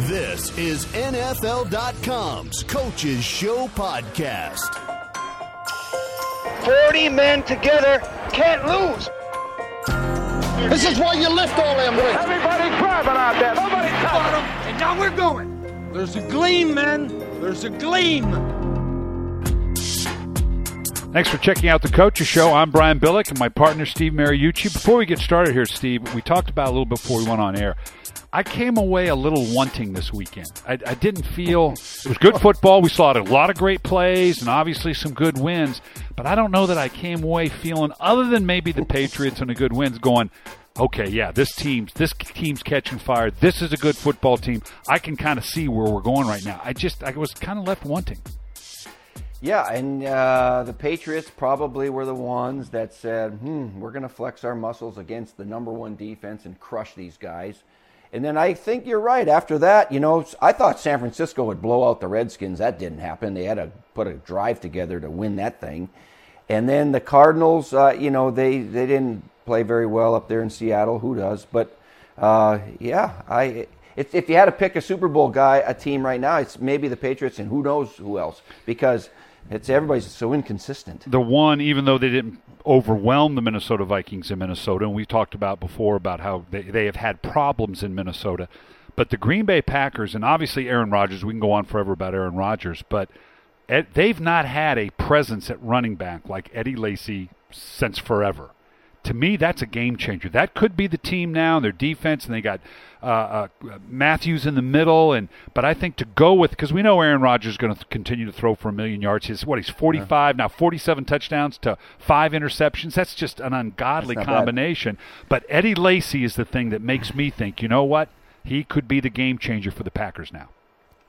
This is NFL.com's Coaches Show podcast. 40 men together can't lose. This is why you lift all them weights. Everybody grabbing out there. Nobody touching them. And now we're going. There's a gleam, man. There's a gleam. Thanks for checking out the Coaches Show. I'm Brian Billick and my partner Steve Mariucci. Before we get started here, Steve, we talked about a little bit before we went on air. I came away a little wanting this weekend. I, I didn't feel it was good football. We saw a lot of great plays and obviously some good wins, but I don't know that I came away feeling, other than maybe the Patriots and the good wins, going, okay, yeah, this team's this team's catching fire. This is a good football team. I can kind of see where we're going right now. I just I was kind of left wanting. Yeah, and uh, the Patriots probably were the ones that said, "Hmm, we're going to flex our muscles against the number one defense and crush these guys." And then I think you're right. After that, you know, I thought San Francisco would blow out the Redskins. That didn't happen. They had to put a drive together to win that thing. And then the Cardinals, uh, you know, they they didn't play very well up there in Seattle. Who does? But uh, yeah, I if, if you had to pick a Super Bowl guy, a team right now, it's maybe the Patriots and who knows who else because it's everybody's so inconsistent. The one, even though they didn't overwhelm the Minnesota Vikings in Minnesota, and we talked about before about how they, they have had problems in Minnesota, but the Green Bay Packers and obviously Aaron Rodgers, we can go on forever about Aaron Rodgers, but they've not had a presence at running back like Eddie Lacy since forever to me, that's a game changer. That could be the team now, and their defense, and they got uh, uh, Matthews in the middle. And but I think to go with because we know Aaron Rodgers is going to continue to throw for a million yards. He's what he's 45 now, 47 touchdowns to five interceptions. That's just an ungodly combination. Bad. But Eddie Lacy is the thing that makes me think. You know what? He could be the game changer for the Packers now.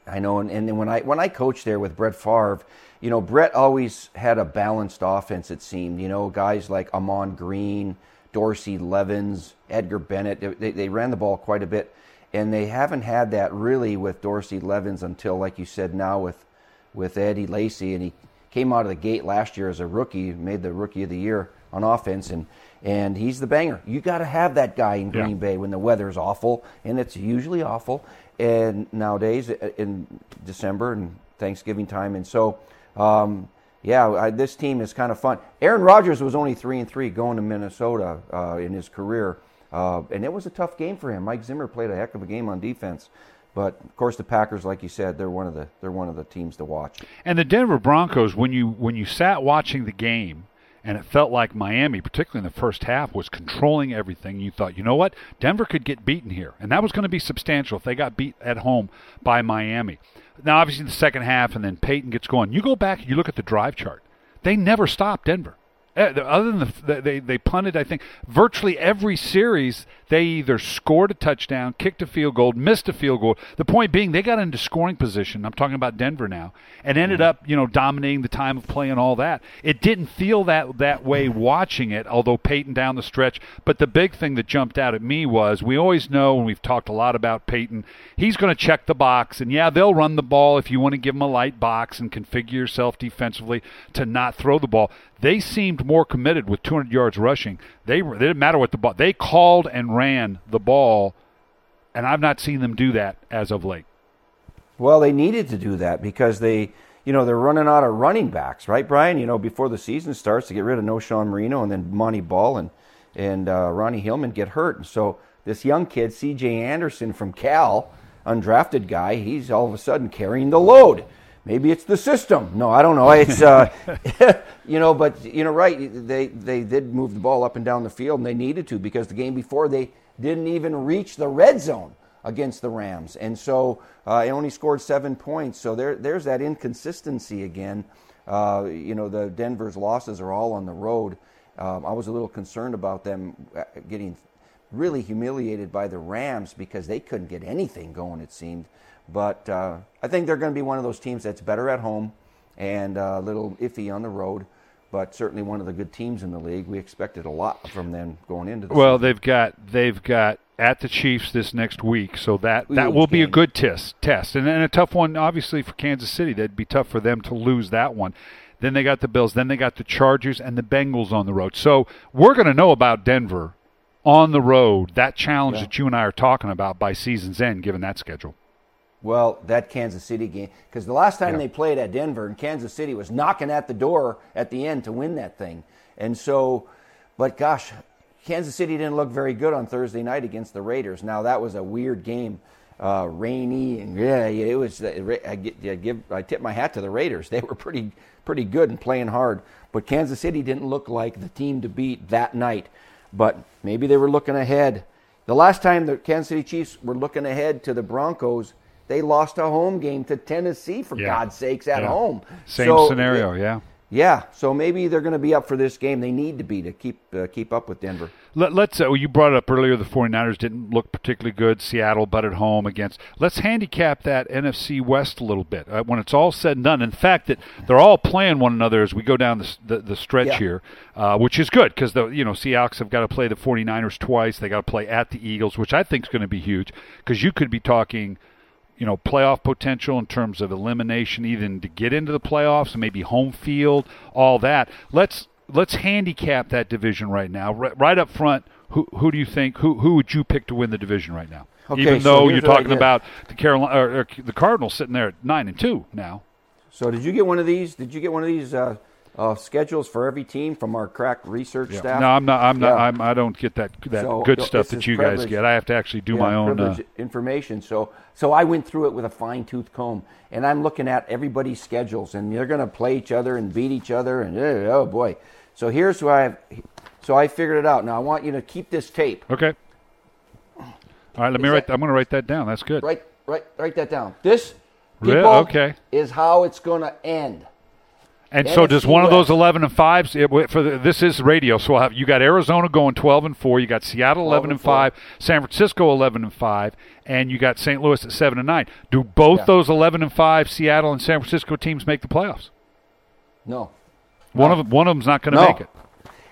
I know, and, and when I when I coached there with Brett Favre, you know, Brett always had a balanced offense. It seemed, you know, guys like Ahman Green, Dorsey Levens, Edgar Bennett, they, they ran the ball quite a bit, and they haven't had that really with Dorsey Levens until, like you said, now with with Eddie Lacy, and he came out of the gate last year as a rookie, made the rookie of the year on offense, and and he's the banger. You got to have that guy in Green yeah. Bay when the weather's awful, and it's usually awful, and nowadays uh, in December and Thanksgiving time, and so um, yeah, I, this team is kind of fun. Aaron Rodgers was only three and three going to Minnesota uh, in his career, uh, and it was a tough game for him. Mike Zimmer played a heck of a game on defense. But of course, the Packers, like you said, they're one of the they're one of the teams to watch. And the Denver Broncos, when you when you sat watching the game, and it felt like Miami, particularly in the first half, was controlling everything. You thought, you know what, Denver could get beaten here, and that was going to be substantial if they got beat at home by Miami. Now, obviously, the second half, and then Peyton gets going. You go back and you look at the drive chart; they never stopped Denver. Eh, other than the, they they punted, I think virtually every series they either scored a touchdown, kicked a field goal, missed a field goal. The point being, they got into scoring position. I'm talking about Denver now, and ended mm-hmm. up, you know, dominating the time of play and all that. It didn't feel that that way watching it, although Peyton down the stretch. But the big thing that jumped out at me was we always know, and we've talked a lot about Peyton. He's going to check the box, and yeah, they'll run the ball if you want to give them a light box and configure yourself defensively to not throw the ball. They seemed more committed with 200 yards rushing. They, they didn't matter what the ball. They called and ran the ball, and I've not seen them do that as of late. Well, they needed to do that because they, you know, they're running out of running backs, right, Brian? You know, before the season starts, to get rid of Knowshon Moreno and then Montee Ball and and uh, Ronnie Hillman get hurt, and so this young kid, C.J. Anderson from Cal, undrafted guy, he's all of a sudden carrying the load. Maybe it's the system. No, I don't know. It's uh, you know, but you know, right? They they did move the ball up and down the field, and they needed to because the game before they didn't even reach the red zone against the Rams, and so uh, they only scored seven points. So there there's that inconsistency again. Uh, you know, the Denver's losses are all on the road. Um, I was a little concerned about them uh, getting really humiliated by the Rams because they couldn't get anything going. It seemed. But uh, I think they're going to be one of those teams that's better at home and uh, a little iffy on the road. But certainly one of the good teams in the league. We expected a lot from them going into the well. Season. They've got they've got at the Chiefs this next week, so that that will be a good test test and, and a tough one, obviously for Kansas City. That'd be tough for them to lose that one. Then they got the Bills. Then they got the Chargers and the Bengals on the road. So we're going to know about Denver on the road. That challenge yeah. that you and I are talking about by season's end, given that schedule. Well, that Kansas City game, because the last time Yeah. they played at Denver, and Kansas City was knocking at the door at the end to win that thing. And so, but gosh, Kansas City didn't look very good on Thursday night against the Raiders. Now that was a weird game, uh, rainy, and yeah, it was. I, get, I give, I tip my hat to the Raiders. They were pretty, pretty good and playing hard. But Kansas City didn't look like the team to beat that night. But maybe they were looking ahead. The last time the Kansas City Chiefs were looking ahead to the Broncos, they lost a home game to Tennessee for Yeah. God's sakes at Yeah. home. Same So, scenario, yeah. Yeah, so maybe they're going to be up for this game. They need to be to keep uh, keep up with Denver. Let, let's. Uh, you brought it up earlier. The 49ers didn't look particularly good. Seattle but at home against. Let's handicap that NFC West a little bit uh, when it's all said and done. In fact, that they're all playing one another as we go down the the, the stretch Yeah. here, uh, which is good because the you know Seahawks have got to play the 49ers twice. They got to play at the Eagles, which I think is going to be huge because you could be talking you know, playoff potential in terms of elimination, even to get into the playoffs, and maybe home field, all that. Let's let's handicap that division right now, right, right up front. Who who do you think? Who who would you pick to win the division right now? Okay, even so though you're talking about the Carolina or, or the Cardinals sitting there at nine and two now. So did you get one of these? Did you get one of these uh, uh, schedules for every team from our crack research staff? No, I'm not. I'm not. I'm, I don't get that that So, good stuff that you guys get. I have to actually do Yeah, my own. Uh, information. So, so I went through it with a fine tooth comb, and I'm looking at everybody's schedules, and they're going to play each other and beat each other, and eh, oh boy. So here's who I, have. so I figured it out. Now I want you to keep this tape. okay. All right. Let me Is write. that- I'm going to write that down. That's good. Write, write, write that down. This, people, okay. is how it's going to end. And so, does one of those eleven and fives? It, for the, this is radio, so we'll have you got Arizona going twelve and four. You got Seattle eleven and and five, San Francisco eleven and five, and you got St. Louis at seven and nine. Do both Yeah. those eleven and five Seattle and San Francisco teams make the playoffs? No. One of them, one of them's not going to No. make it.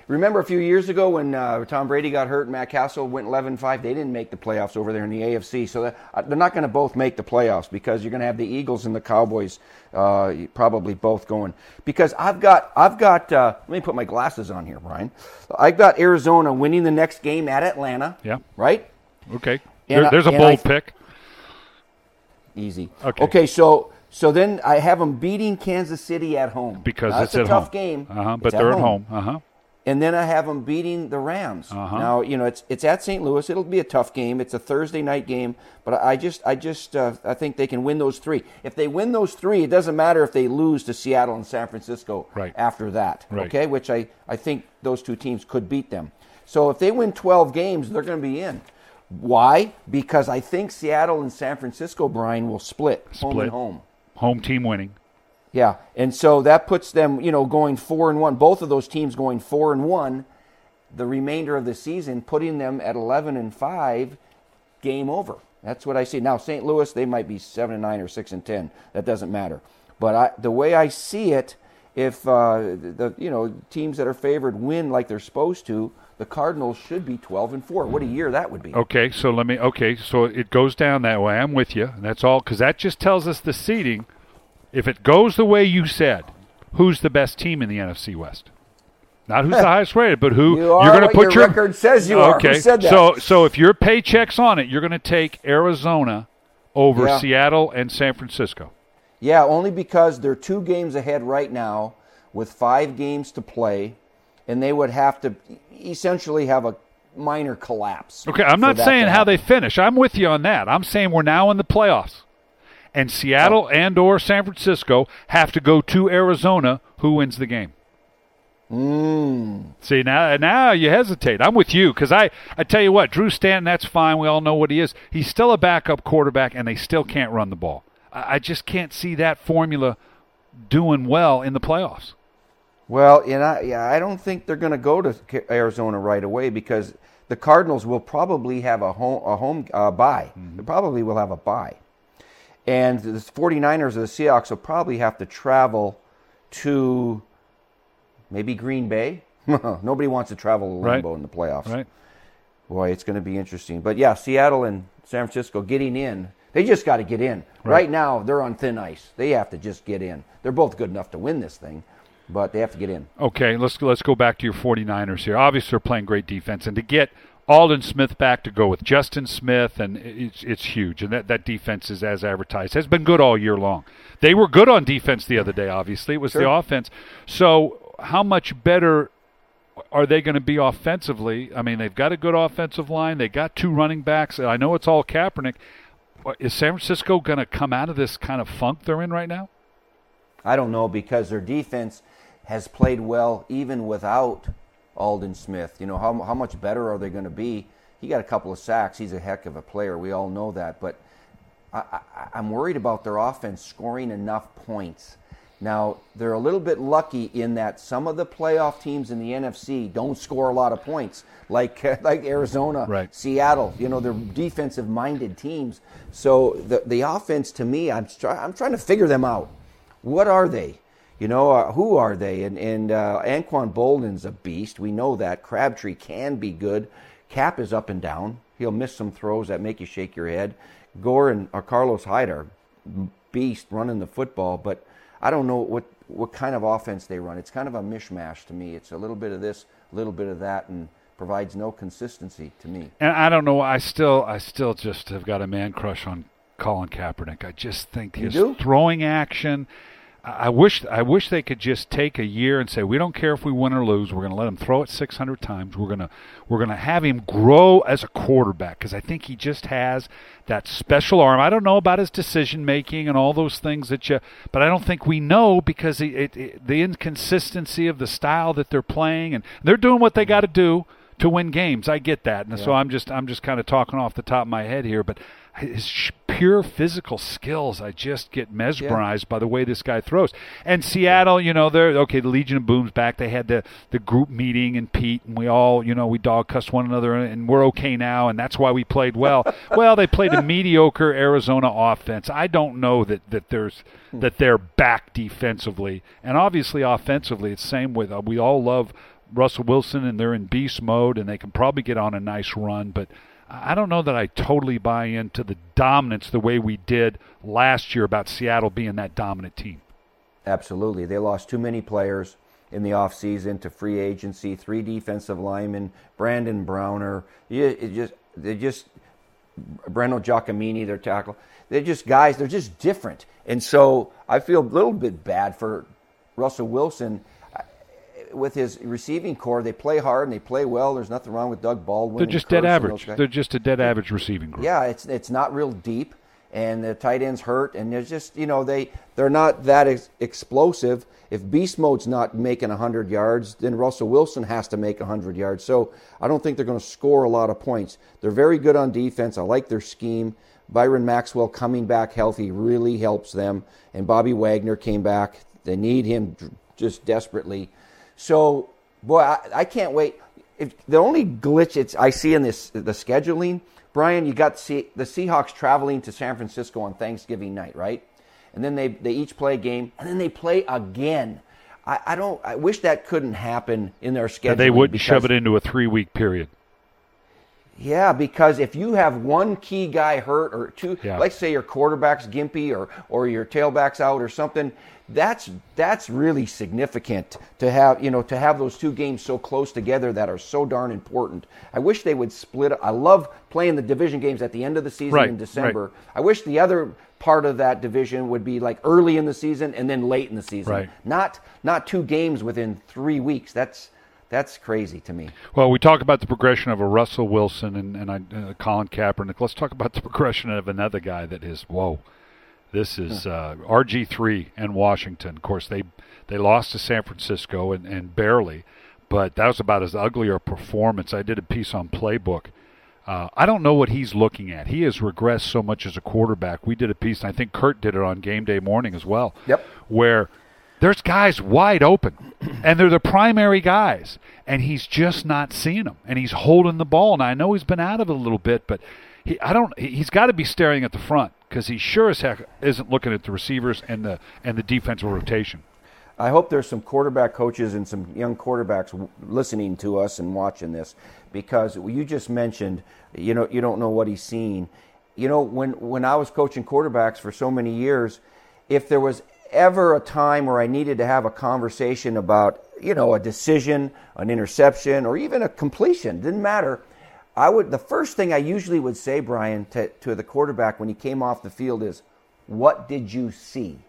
Remember a few years ago when uh, Tom Brady got hurt and Matt Cassel went 11-5? They didn't make the playoffs over there in the AFC. So uh, they're not going to both make the playoffs because you're going to have the Eagles and the Cowboys uh, probably both going. Because I've got, I've got. Uh, let me put my glasses on here, Brian. I've got Arizona winning the next game at Atlanta. Yeah. Right. Okay, There- there's a bold I- pick. Easy. Okay. Okay. So so then I have them beating Kansas City at home Because Now, it's a tough home. game. Uh-huh, but It's they're at home. Uh huh. And then I have them beating the Rams. Uh-huh. Now you know it's it's at St. Louis. It'll be a tough game. It's a Thursday night game, but I just I just uh, I think they can win those three. If they win those three, it doesn't matter if they lose to Seattle and San Francisco Right. after that. Right. Okay, which I I think those two teams could beat them. So if they win 12 games, they're going to be in. Why? Because I think Seattle and San Francisco, Brian, will split, home Split. and home. Home team winning. Yeah, and so that puts them, you know, going four and one. Both of those teams going four and one, the remainder of the season, putting them at eleven and five. Game over. That's what I see now. St. Louis, they might be seven and nine or six and ten. That doesn't matter. But I, the way I see it, if uh, the you know teams that are favored win like they're supposed to, the Cardinals should be twelve and four. What a year that would be. Okay, so let me. Okay, so it goes down that way. I'm with you. And that's all because that just tells us the seeding. If it goes the way you said, who's the best team in the NFC West? Not who's the highest rated, but who You are are going to put your record says you are. Okay, so so if your paycheck's on it, you're going to take Arizona over Yeah. Seattle and San Francisco. Yeah, only because they're two games ahead right now with five games to play, and they would have to essentially have a minor collapse. Okay, I'm not saying how they finish. I'm with you on that. I'm saying we're now in the playoffs. And Seattle and or San Francisco have to go to Arizona. Who wins the game? Mm. See now, now you hesitate. I'm with you because I, I tell you what, Drew Stanton. That's fine. We all know what he is. He's still a backup quarterback, and they still can't run the ball. I, I just can't see that formula doing well in the playoffs. Well, and I, yeah, I don't think they're going to go to Arizona right away because the Cardinals will probably have a home a home uh, bye. Mm-hmm. They probably will have a bye. And the 49ers or the Seahawks will probably have to travel to maybe Green Bay. Nobody wants to travel to Right. In the playoffs. Right? Boy, it's going to be interesting. But yeah, Seattle and San Francisco getting in. They just got to get in. Right. Right. now, they're on thin ice. They have to just get in. They're both good enough to win this thing, but they have to get in. Okay, let's let's go back to your 49ers here. Obviously, they're playing great defense, and to get Aldon Smith back to go with Justin Smith, and it's it's huge. And that, that defense is as advertised has been good all year long. They were good on defense the other day. Obviously, it was Sure. the offense. So how much better are they going to be offensively? I mean, they've got a good offensive line. They got two running backs. I know it's all Kaepernick. Is San Francisco going to come out of this kind of funk they're in right now? I don't know because their defense has played well even without Aldon Smith. You know, how, how much better are they going to be? He got a couple of sacks. He's a heck of a player. We all know that. But I, I, I'm worried about their offense scoring enough points. Now, they're a little bit lucky in that some of the playoff teams in the NFC don't score a lot of points, like, like Arizona, Right. Seattle. You know, they're defensive minded teams. So the, the offense, to me, I'm, try, I'm trying to figure them out. What are they? You know, uh, who are they? And, and uh, Anquan Boldin's a beast. We know that. Crabtree can be good. Cap is up and down. He'll miss some throws that make you shake your head. Gore and uh, Carlos Hyde are beast running the football, but I don't know what, what kind of offense they run. It's kind of a mishmash to me. It's a little bit of this, a little bit of that, and provides no consistency to me. And I don't know. I still, I still just have got a man crush on Colin Kaepernick. I just think his do? throwing action. I wish, I wish they could just take a year and say, we don't care if we win or lose. We're going to let him throw it 600 times. We're going to, we're going to have him grow as a quarterback because I think he just has that special arm. I don't know about his decision making and all those things that you, but I don't think we know because it, it, it, the inconsistency of the style that they're playing and they're doing what they got to do to win games. I get that, and so I'm just I'm just kind of talking off the top of my head here, but his sh- pure physical skills, I just get mesmerized by the way this guy throws. And Seattle, you know, they're okay. The Legion of Boom's back. They had the the group meeting and Pete, and we all, you know, we dog cussed one another, and we're okay now, and that's why we played well. well, they played a mediocre Arizona offense. I don't know that that there's that they're back defensively, and obviously offensively, it's same with uh, we all love. Russell Wilson and they're in beast mode and they can probably get on a nice run, but I don't know that I totally buy into the dominance the way we did last year about Seattle being that dominant team. Absolutely. They lost too many players in the offseason to free agency, three defensive linemen, Brandon Browner. It just they just Breno Giacomini, their tackle. They're just guys, they're just different. And so I feel a little bit bad for Russell Wilson with his receiving corps. They play hard and they play well. There's nothing wrong with Doug Baldwin. They're just dead average. They're just a dead average receiving group. Yeah, it's it's not real deep, and the tight ends hurt, and there's just you know they they're not that ex- explosive. If beast mode's not making hundred yards, then Russell Wilson has to make hundred yards. So I don't think they're going to score a lot of points. They're very good on defense. I like their scheme. Byron Maxwell coming back healthy really helps them, and Bobby Wagner came back. They need him just desperately. So boy, I, I can't wait. If the only glitch it's I see in this the scheduling, Brian, you got Se- the Seahawks traveling to San Francisco on Thanksgiving night, right? And then they they each play a game, and then they play again. I, I don't. I wish that couldn't happen in their schedule. They wouldn't shove it into a three week period. Yeah, because if you have one key guy hurt or two, Yeah. let's say your quarterback's gimpy or or your tailback's out or something, that's that's really significant to have you know to have those two games so close together that are so darn important. I wish they would split. I love playing the division games at the end of the season Right, in December. I wish the other part of that division would be like early in the season and then late in the season. Right. Not not two games within three weeks. That's that's crazy to me. Well, we talk about the progression of a Russell Wilson and, and I, uh, Colin Kaepernick. Let's talk about the progression of another guy that is, whoa, this is uh, RG3 and Washington. Of course, they they lost to San Francisco and, and barely, but that was about as ugly a performance. I did a piece on Playbook. Uh, I don't know what he's looking at. He has regressed so much as a quarterback. We did a piece, and I think Kurt did it on Game Day Morning as well. Yep. Where there's guys wide open, and they're the primary guys, and he's just not seeing them, and he's holding the ball. And I know he's been out of it a little bit, but he, I don't. he- He's got to be staring at the front because he sure as heck isn't looking at the receivers and the and the defensive rotation. I hope there's some quarterback coaches and some young quarterbacks listening to us and watching this because you just mentioned, you know, you don't know what he's seen. You know, when when I was coaching quarterbacks for so many years, if there was ever a time where I needed to have a conversation about, you know, a decision, an interception, or even a completion, didn't matter. I would the first thing I usually would say, Brian, to, to the quarterback when he came off the field is, "What did you see?"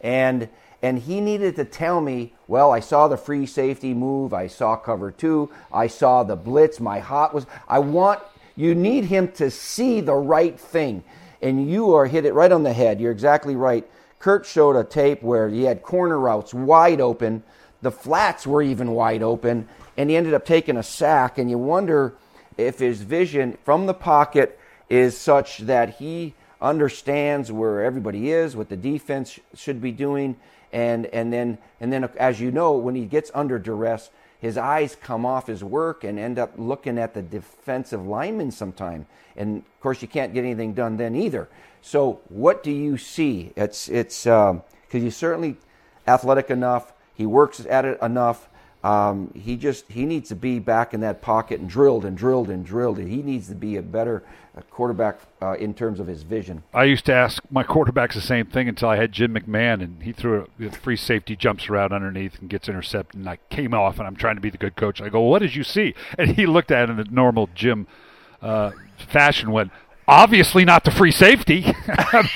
And and he needed to tell me, well, I saw the free safety move, I saw cover two, I saw the blitz, my hot was. I want you need him to see the right thing, and you are hit it right on the head. You're exactly right. Kurt showed a tape where he had corner routes wide open, the flats were even wide open, and he ended up taking a sack. And you wonder if his vision from the pocket is such that he understands where everybody is, what the defense should be doing, and and then and then as you know, when he gets under duress, his eyes come off his work and end up looking at the defensive lineman sometime. And of course, you can't get anything done then either. So, what do you see? It's it's because um, he's certainly athletic enough. He works at it enough. Um, he just he needs to be back in that pocket and drilled and drilled and drilled. He needs to be a better uh, quarterback uh, in terms of his vision. I used to ask my quarterbacks the same thing until I had Jim McMahon, and he threw a free safety, jumps around underneath, and gets intercepted. And I came off, and I'm trying to be the good coach. I go, "What did you see?" And he looked at it in the normal Jim uh, fashion, went, obviously not the free safety.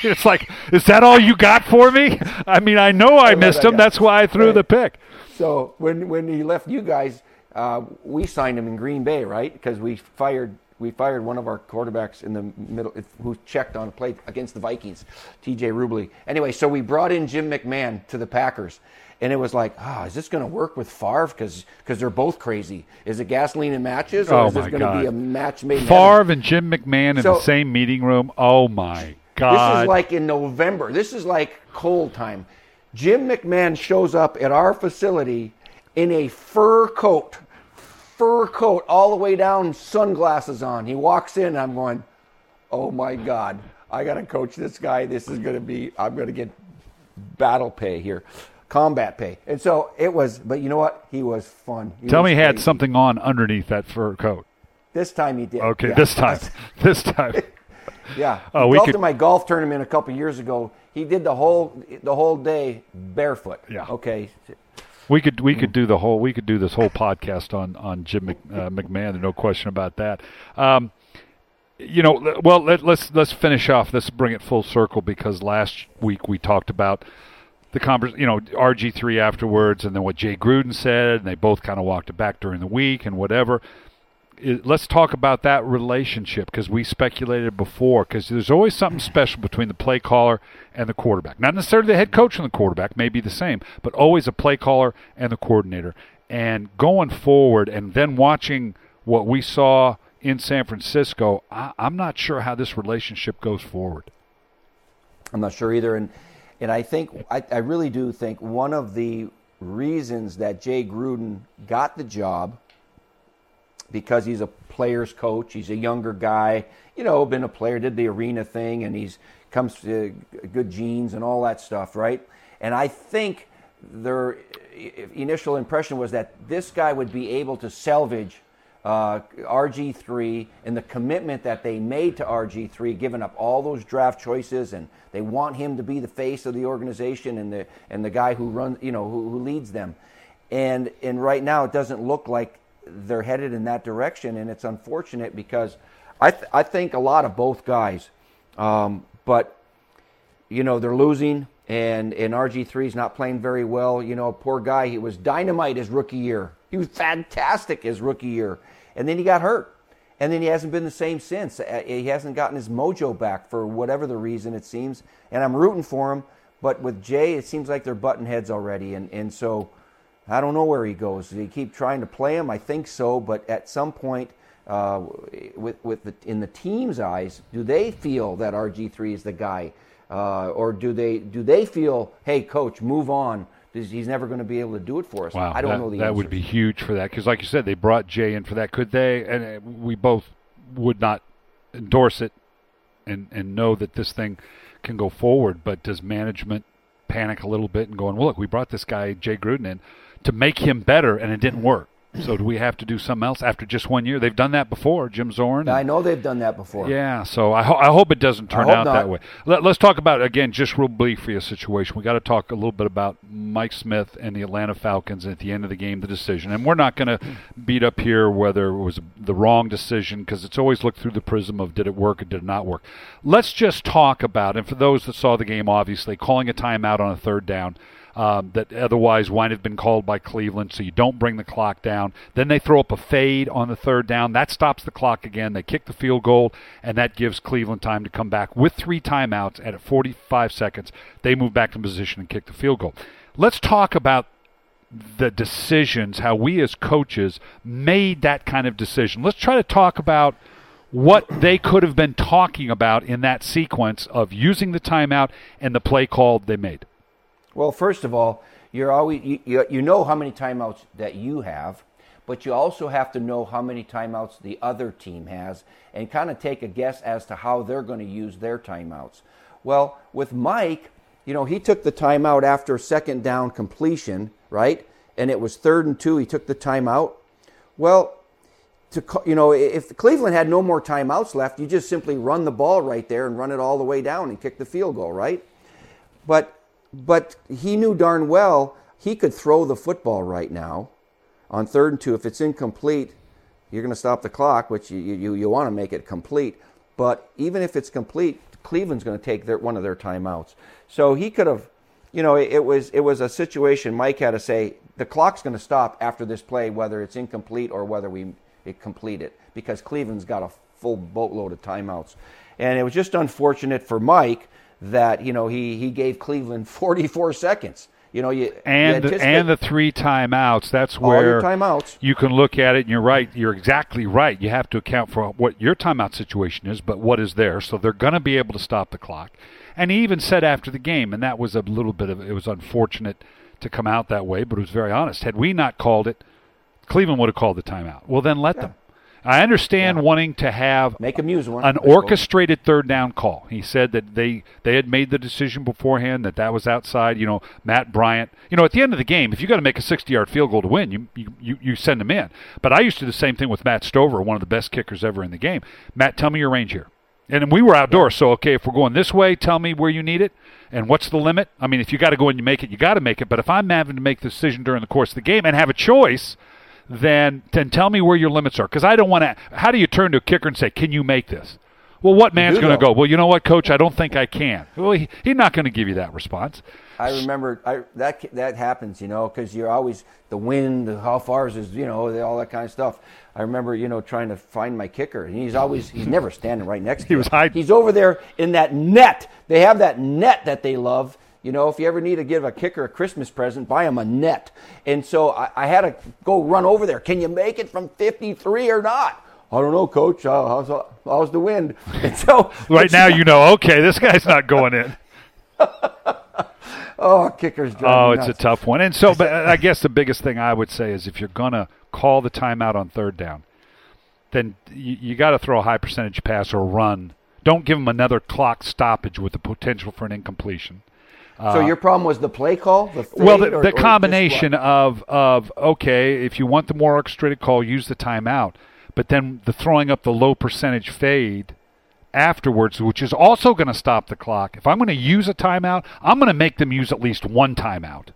It's like, is that all you got for me? I mean, I know I, I missed him. Guy. That's why I threw right. the pick. So when when he left you guys, uh, we signed him in Green Bay, right? Because we fired we fired one of our quarterbacks in the middle who checked on a play against the Vikings, T.J. Rubley. Anyway, so we brought in Jim McMahon to the Packers. And it was like, ah, oh, is this going to work with Favre? Because they're both crazy. Is it gasoline and matches, or oh is this going to be a match made? Favre and Jim McMahon in so, the same meeting room. Oh my God! This is like in November. This is like cold time. Jim McMahon shows up at our facility in a fur coat, fur coat all the way down, sunglasses on. He walks in, I'm going, oh my God, I got to coach this guy. This is going to be, I'm going to get battle pay here, combat pay. And so it was, but you know what? He was fun. He Tell was me he had something on underneath that fur coat. This time he did. Okay, yeah. this time. this time. yeah. Oh, we could... in my golf tournament a couple years ago. He did the whole the whole day barefoot. Yeah. Okay. We could we could do the whole we could do this whole podcast on on Jim Mc, uh, McMahon. No question about that. Um, you know, well let, let's let's finish off. Let's bring it full circle because last week we talked about the convers, you know, RG three afterwards, and then what Jay Gruden said, and they both kind of walked it back during the week and whatever let's talk about that relationship because we speculated before because there's always something special between the play caller and the quarterback. Not necessarily the head coach and the quarterback may be the same, but always a play caller and the coordinator. And going forward, and then watching what we saw in San Francisco, I, I'm not sure how this relationship goes forward. I'm not sure either, and and I think I, I really do think one of the reasons that Jay Gruden got the job because he's a player's coach. He's a younger guy, you know, been a player, did the arena thing, and he's comes to good genes and all that stuff, right? And I think their initial impression was that this guy would be able to salvage uh, RG3 and the commitment that they made to RG3, giving up all those draft choices, and they want him to be the face of the organization and the and the guy who runs, you know, who, who leads them. And and right now, it doesn't look like they're headed in that direction, and it's unfortunate because I th- I think a lot of both guys, um, but you know they're losing, and and RG 3 is not playing very well. You know, poor guy, he was dynamite his rookie year. He was fantastic his rookie year, and then he got hurt, and then he hasn't been the same since. Uh, he hasn't gotten his mojo back for whatever the reason it seems, and I'm rooting for him. But with Jay, it seems like they're button heads already, and and so I don't know where he goes. They keep trying to play him? I think so, but at some point, uh, with with the, in the team's eyes, do they feel that RG three is the guy, uh, or do they do they feel, hey, coach, move on? He's never going to be able to do it for us. Wow, I don't that, know the that answers. would be huge for that because, like you said, they brought Jay in for that. Could they? And uh, we both would not endorse it and and know that this thing can go forward. But does management panic a little bit and going, well, look, we brought this guy Jay Gruden in to make him better, and it didn't work. So do we have to do something else after just one year? They've done that before, Jim Zorn. I know they've done that before. Yeah, so I, ho- I hope it doesn't turn out not. that way. Let, us talk about again, just real briefly, a situation. We got to talk a little bit about Mike Smith and the Atlanta Falcons at the end of the game, the decision. And we're not going to beat up here whether it was the wrong decision because it's always looked through the prism of did it work or did it not work. Let's just talk about, and for those that saw the game, obviously calling a timeout on a third down um, that otherwise might have been called by Cleveland, so you don't bring the clock down. Then they throw up a fade on the third down. That stops the clock again. They kick the field goal, and that gives Cleveland time to come back with three timeouts. At 45 seconds, they move back to position and kick the field goal. Let's talk about the decisions, how we as coaches made that kind of decision. Let's try to talk about what they could have been talking about in that sequence of using the timeout and the play call they made. Well, first of all, you're always you, you, know how many timeouts that you have, but you also have to know how many timeouts the other team has and kind of take a guess as to how they're going to use their timeouts. Well, with Mike, you know, he took the timeout after second down completion, right? And it was third and 2, he took the timeout. Well, to you know, if Cleveland had no more timeouts left, you just simply run the ball right there and run it all the way down and kick the field goal, right? But but he knew darn well he could throw the football right now on third and two. If it's incomplete, you're going to stop the clock, which you, you, you want to make it complete. But even if it's complete, Cleveland's going to take their, one of their timeouts. So he could have, you know, it, it was it was a situation. Mike had to say the clock's going to stop after this play, whether it's incomplete or whether we it complete it, because Cleveland's got a full boatload of timeouts, and it was just unfortunate for Mike that you know he he gave Cleveland 44 seconds. You know, you and you the, and the three timeouts. That's where your timeouts. you can look at it, and you're right. You're exactly right. You have to account for what your timeout situation is, but what is there. So they're going to be able to stop the clock. And he even said after the game, and that was a little bit of it was unfortunate to come out that way, but it was very honest. Had we not called it, Cleveland would have called the timeout. Well, then let them. I understand wanting to have Make use one. an orchestrated third down call. He said that they they had made the decision beforehand that that was outside. You know, Matt Bryant. You know, at the end of the game, if you got to make a 60-yard field goal to win, you, you you you send him in. But I used to do the same thing with Matt Stover, one of the best kickers ever in the game. Matt, tell me your range here. And we were outdoors, so okay, if we're going this way, tell me where you need it and what's the limit. I mean, if you got to go and you make it, you got to make it. But if I'm having to make the decision during the course of the game and have a choice, then then tell me where your limits are because I don't want to. How do you turn to a kicker and say, "Can you make this?" Well, what man's going to go? Well, you know what, coach? I don't think I can. Well, he, he's not going to give you that response. I remember I, that that happens, you know, because you're always the wind, how far is his, you know, all that kind of stuff. I remember, you know, trying to find my kicker, and he's always he's never standing right next to He was hiding. He's over there in that net. They have that net that they love. You know, if you ever need to give a kicker a Christmas present, buy him a net. And so I, I had to go run over there. Can you make it from 53 or not? I don't know, Coach. Uh, how's, how's the wind? And so Right now, you know, okay, this guy's not going in. oh, kickers. Oh, it's a tough one. And so, but I guess the biggest thing I would say is if you're going to call the timeout on third down, then you, you got to throw a high percentage pass or run. Don't give them another clock stoppage with the potential for an incompletion. So uh, your problem was the play call, the Well, the, or- the combination of of okay, if you want the more orchestrated call, use the timeout, but then the throwing up the low percentage fade afterwards, which is also going to stop the clock. If I'm going to use a timeout, I'm going to make them use at least one timeout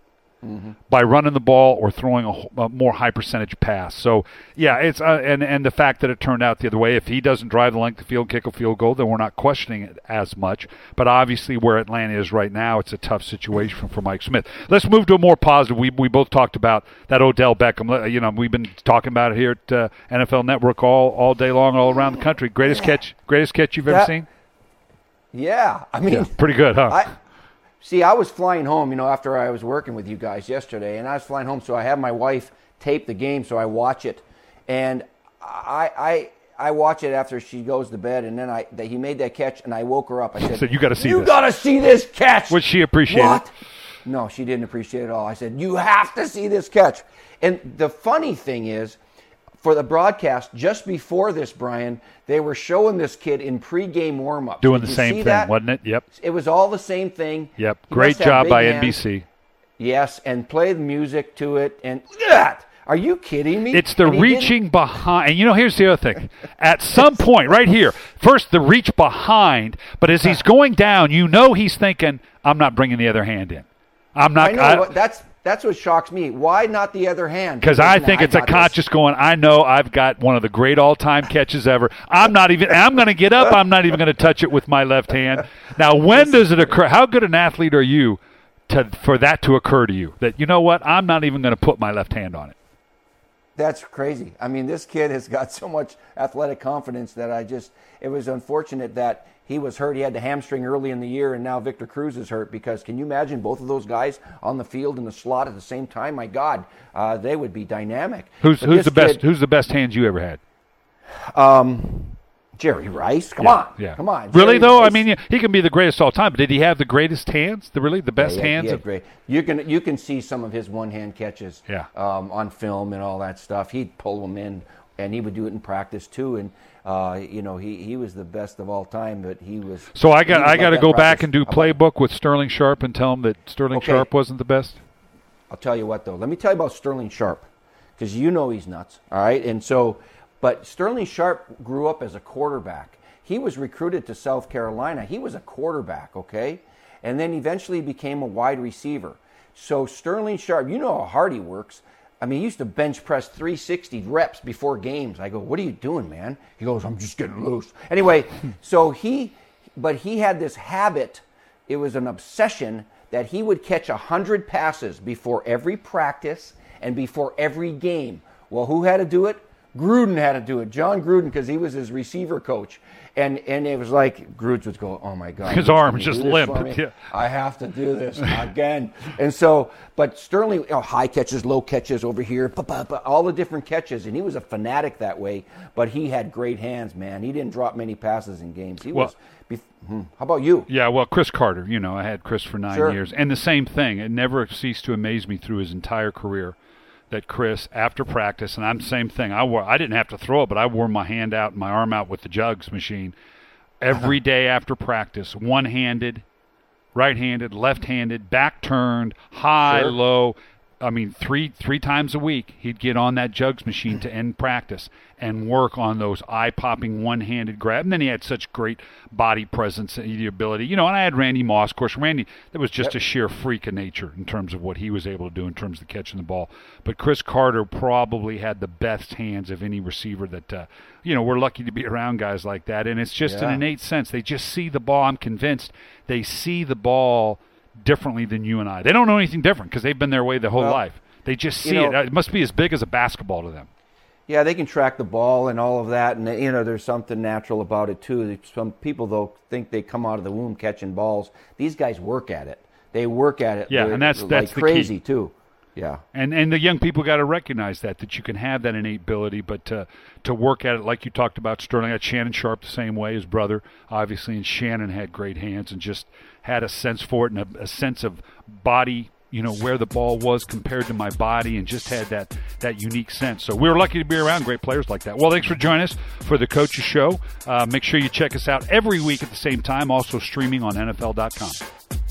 by running the ball or throwing a, a more high percentage pass. So yeah, it's uh, and and the fact that it turned out the other way. If he doesn't drive the length of field, kick a field goal, then we're not questioning it as much. But obviously, where Atlanta is right now, it's a tough situation for Mike Smith. Let's move to a more positive. We we both talked about that Odell Beckham. You know, we've been talking about it here at uh, NFL Network all all day long, all around the country. Greatest catch, greatest catch you've ever seen. Yeah, I mean, Pretty good, huh? I see. I was flying home, you know, after I was working with you guys yesterday, and I was flying home, so I have my wife tape the game, so I watch it, and I I I watch it after she goes to bed, and then I that he made that catch, and I woke her up. I said, Said, "You gotta see you this." gotta see this catch." Would she appreciate it? No, she didn't appreciate it at all. I said, "You have to see this catch." And the funny thing is, for the broadcast just before this, Brian, they were showing this kid in pregame warm-ups. Doing Did the same thing, that? wasn't it? Yep. It was all the same thing. Yep. He Great job by hands. NBC. Yes, and play the music to it, and look at that. Are you kidding me? It's the he didn't- reaching behind. And you know, here's the other thing. At some point, right here, first the reach behind, but as he's going down, you know he's thinking, I'm not bringing the other hand in. I'm not. I know what, that's that's what shocks me. Why not the other hand? because I think it's a got this. conscious going. I know I've got one of the great all-time catches ever. I'm not even. I'm going to get up. I'm not even going to touch it with my left hand. Now, when does it occur? How good an athlete are you to for that to occur to you? That you know what? I'm not even going to put my left hand on it. That's crazy. I mean, this kid has got so much athletic confidence that I just. It was unfortunate that he was hurt. He had the hamstring early in the year, and now Victor Cruz is hurt. Because can you imagine both of those guys on the field in the slot at the same time? My God, uh, they would be dynamic. Who's But who's the best? kid- Who's the best hands you ever had? Jerry Rice. Come Yeah, on, yeah. come on. Really Jerry though, I mean, he can be the greatest all time, but did he have the greatest hands? The really the best Yeah, had- hands? had of- great. You can you can see some of his one hand catches Yeah. um, on film and all that stuff. He'd pull them in, and he would do it in practice too. And uh, you know he, he was the best of all time, but he was. so I got I got to go back and do playbook with Sterling Sharpe and tell him that Sterling Okay. Sharpe wasn't the best. I'll tell you what though. Let me tell you about Sterling Sharpe, because you know he's nuts. All right, and so, but Sterling Sharpe grew up as a quarterback. He was recruited to South Carolina. He was a quarterback, okay, and then eventually became a wide receiver. So Sterling Sharpe, you know how hard he works. I mean, he used to bench press 360 reps before games. I go, "What are you doing, man?" He goes, "I'm just getting loose." Anyway, so he, but he had this habit. It was an obsession that he would catch 100 passes before every practice and before every game. Well, who had to do it? Gruden had to do it. Jon Gruden, because he was his receiver coach. And and it was like Gruden would go, "Oh my God, His arm just limp, yeah. I have to do this again." and so, but Sterling, you know, high catches, low catches over here, pa, pa, pa, all the different catches, and he was a fanatic that way. But he had great hands, man. He didn't drop many passes in games. He Well- was. hmm. How about you? Yeah, well, Cris Carter, you know, I had Chris for nine Sure. years, and the same thing. It never ceased to amaze me through his entire career that Chris, after practice, and I'm the same thing. I wore, I didn't have to throw it, but I wore my hand out, and my arm out with the jugs machine every uh-huh. day after practice, one-handed, right-handed, left-handed, back turned, high, Sure. low. I mean, three three times a week, he'd get on that jugs machine to end practice and work on those eye-popping one-handed grab. And then he had such great body presence and the ability, you know. And I had Randy Moss, of course. Randy, that was just a sheer freak of nature in terms of what he was able to do in terms of catching the ball. But Cris Carter probably had the best hands of any receiver that, uh, you know, we're lucky to be around guys like that. And it's just an innate sense. They just see the ball. I'm convinced they see the ball differently than you and I. They don't know anything different because they've been their way their whole Well, life. They just you see know- it. It must be as big as a basketball to them. Yeah, they can track the ball and all of that, and you know there's something natural about it too. Some people though think they come out of the womb catching balls. These guys work at it. They work at it. Yeah, and that's- like that's the crazy too. Yeah. And and the young people got to recognize that that you can have that innate ability, but to to work at it like you talked about Sterling. I had Shannon Sharpe the same way, his brother, obviously, and Shannon had great hands and just had a sense for it and a, a sense of body. You know where the ball was compared to my body, and just had that that unique sense. So we were lucky to be around great players like that. Well, thanks for joining us for the Coaches Show. Uh, make sure you check us out every week at the same time. Also streaming on NFL.com.